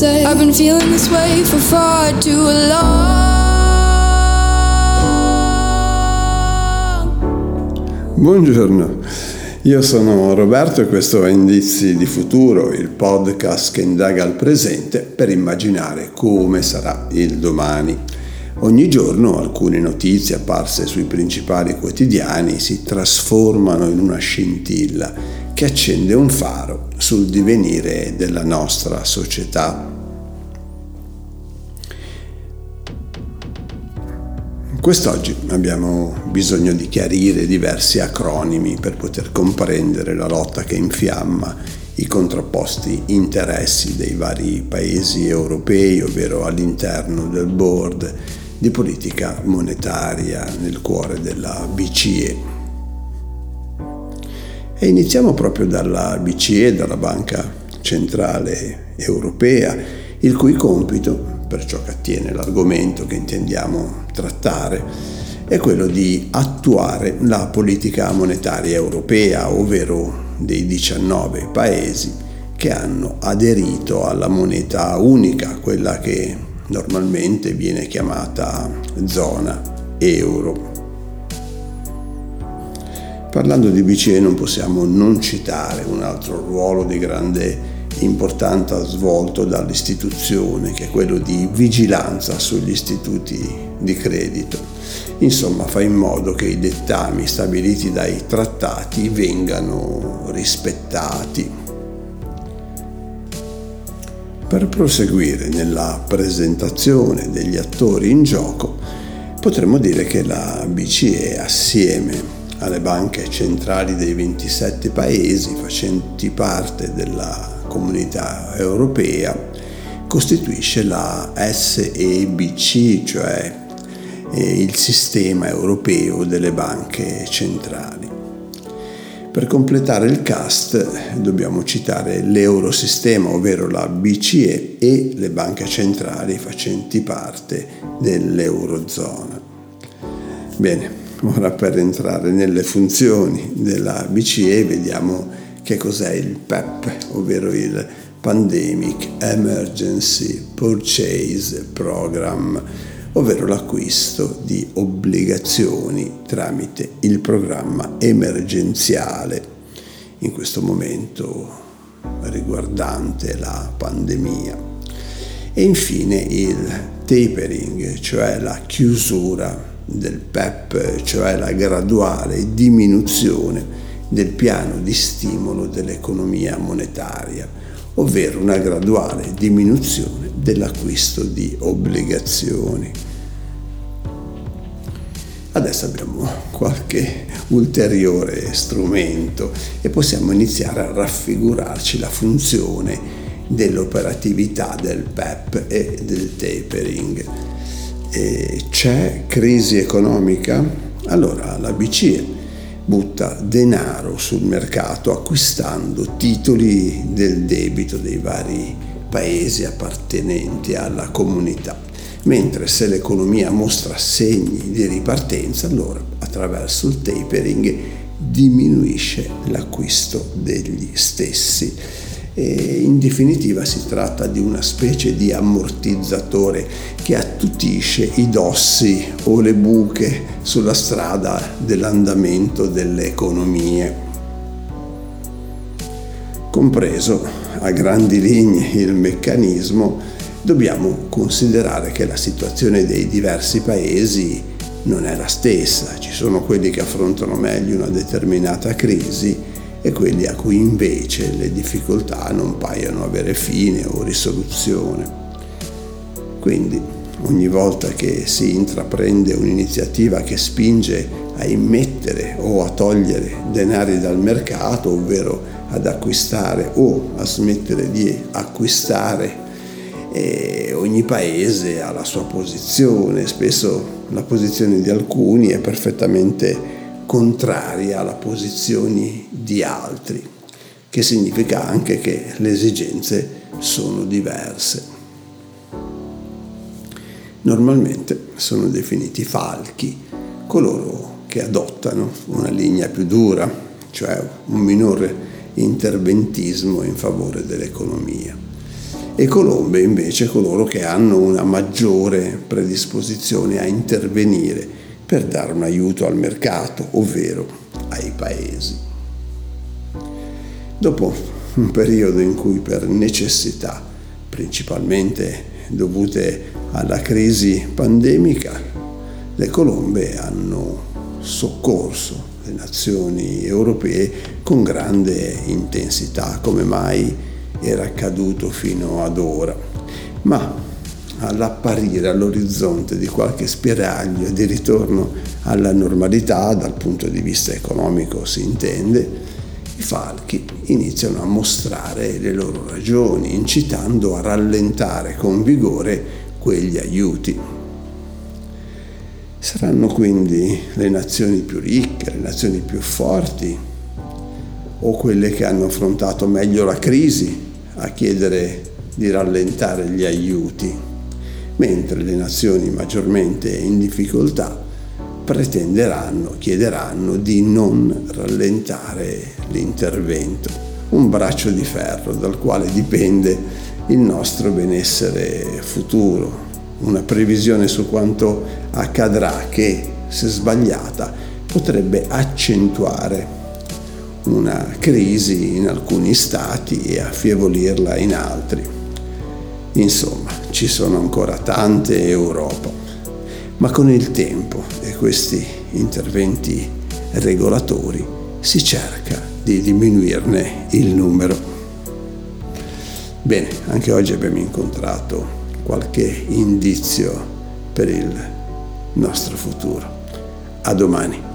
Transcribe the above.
say I've been feeling this way for far too long. Buongiorno, io sono Roberto e questo è Indizi di Futuro, il podcast che indaga il presente per immaginare come sarà il domani. Ogni giorno alcune notizie apparse sui principali quotidiani si trasformano in una scintilla che accende un faro sul divenire della nostra società. Quest'oggi abbiamo bisogno di chiarire diversi acronimi per poter comprendere la lotta che infiamma i contrapposti interessi dei vari paesi europei, ovvero all'interno del board di politica monetaria nel cuore della BCE. E iniziamo proprio dalla BCE, dalla Banca Centrale Europea, il cui compito per ciò che attiene l'argomento che intendiamo trattare, è quello di attuare la politica monetaria europea, ovvero dei 19 paesi che hanno aderito alla moneta unica, quella che normalmente viene chiamata zona euro. Parlando di BCE non possiamo non citare un altro ruolo di grande importante svolto dall'istituzione, che è quello di vigilanza sugli istituti di credito. Insomma, fa in modo che i dettami stabiliti dai trattati vengano rispettati. Per proseguire nella presentazione degli attori in gioco, potremmo dire che la BCE assieme alle banche centrali dei 27 paesi facenti parte della comunità europea costituisce la SEBC, cioè eh, il sistema europeo delle banche centrali. Per completare il cast dobbiamo citare l'Eurosistema, ovvero la BCE e le banche centrali facenti parte dell'Eurozona. Bene, ora per entrare nelle funzioni della BCE vediamo che cos'è il PEP, ovvero il Pandemic Emergency Purchase Program, ovvero l'acquisto di obbligazioni tramite il programma emergenziale in questo momento riguardante la pandemia. E infine il tapering, cioè la chiusura del PEP, cioè la graduale diminuzione del piano di stimolo dell'economia monetaria, ovvero una graduale diminuzione dell'acquisto di obbligazioni. Adesso abbiamo qualche ulteriore strumento e possiamo iniziare a raffigurarci la funzione dell'operatività del PEP e del tapering. E c'è crisi economica? Allora la BCE butta denaro sul mercato acquistando titoli del debito dei vari paesi appartenenti alla comunità. Mentre se l'economia mostra segni di ripartenza, allora attraverso il tapering diminuisce l'acquisto degli stessi in definitiva si tratta di una specie di ammortizzatore che attutisce i dossi o le buche sulla strada dell'andamento delle economie. Compreso a grandi linee il meccanismo, dobbiamo considerare che la situazione dei diversi paesi non è la stessa, ci sono quelli che affrontano meglio una determinata crisi e quelli a cui invece le difficoltà non paiono avere fine o risoluzione. Quindi ogni volta che si intraprende un'iniziativa che spinge a immettere o a togliere denari dal mercato, ovvero ad acquistare o a smettere di acquistare, e ogni paese ha la sua posizione, spesso la posizione di alcuni è perfettamente contraria alla posizione di altri, che significa anche che le esigenze sono diverse. Normalmente sono definiti falchi coloro che adottano una linea più dura, cioè un minore interventismo in favore dell'economia. e colombe invece coloro che hanno una maggiore predisposizione a intervenire per dare un aiuto al mercato, ovvero ai paesi. Dopo un periodo in cui per necessità, principalmente dovute alla crisi pandemica, le colombe hanno soccorso le nazioni europee con grande intensità, come mai era accaduto fino ad ora. Ma all'apparire all'orizzonte di qualche spiraglio di ritorno alla normalità dal punto di vista economico si intende, i falchi iniziano a mostrare le loro ragioni, incitando a rallentare con vigore quegli aiuti. Saranno quindi le nazioni più ricche, le nazioni più forti o quelle che hanno affrontato meglio la crisi a chiedere di rallentare gli aiuti, mentre le nazioni maggiormente in difficoltà pretenderanno, chiederanno di non rallentare l'intervento, un braccio di ferro dal quale dipende il nostro benessere futuro, una previsione su quanto accadrà che, se sbagliata, potrebbe accentuare una crisi in alcuni stati e affievolirla in altri. Insomma, ci sono ancora tante Europa, ma con il tempo e questi interventi regolatori si cerca di diminuirne il numero. Bene, anche oggi abbiamo incontrato qualche indizio per il nostro futuro. A domani.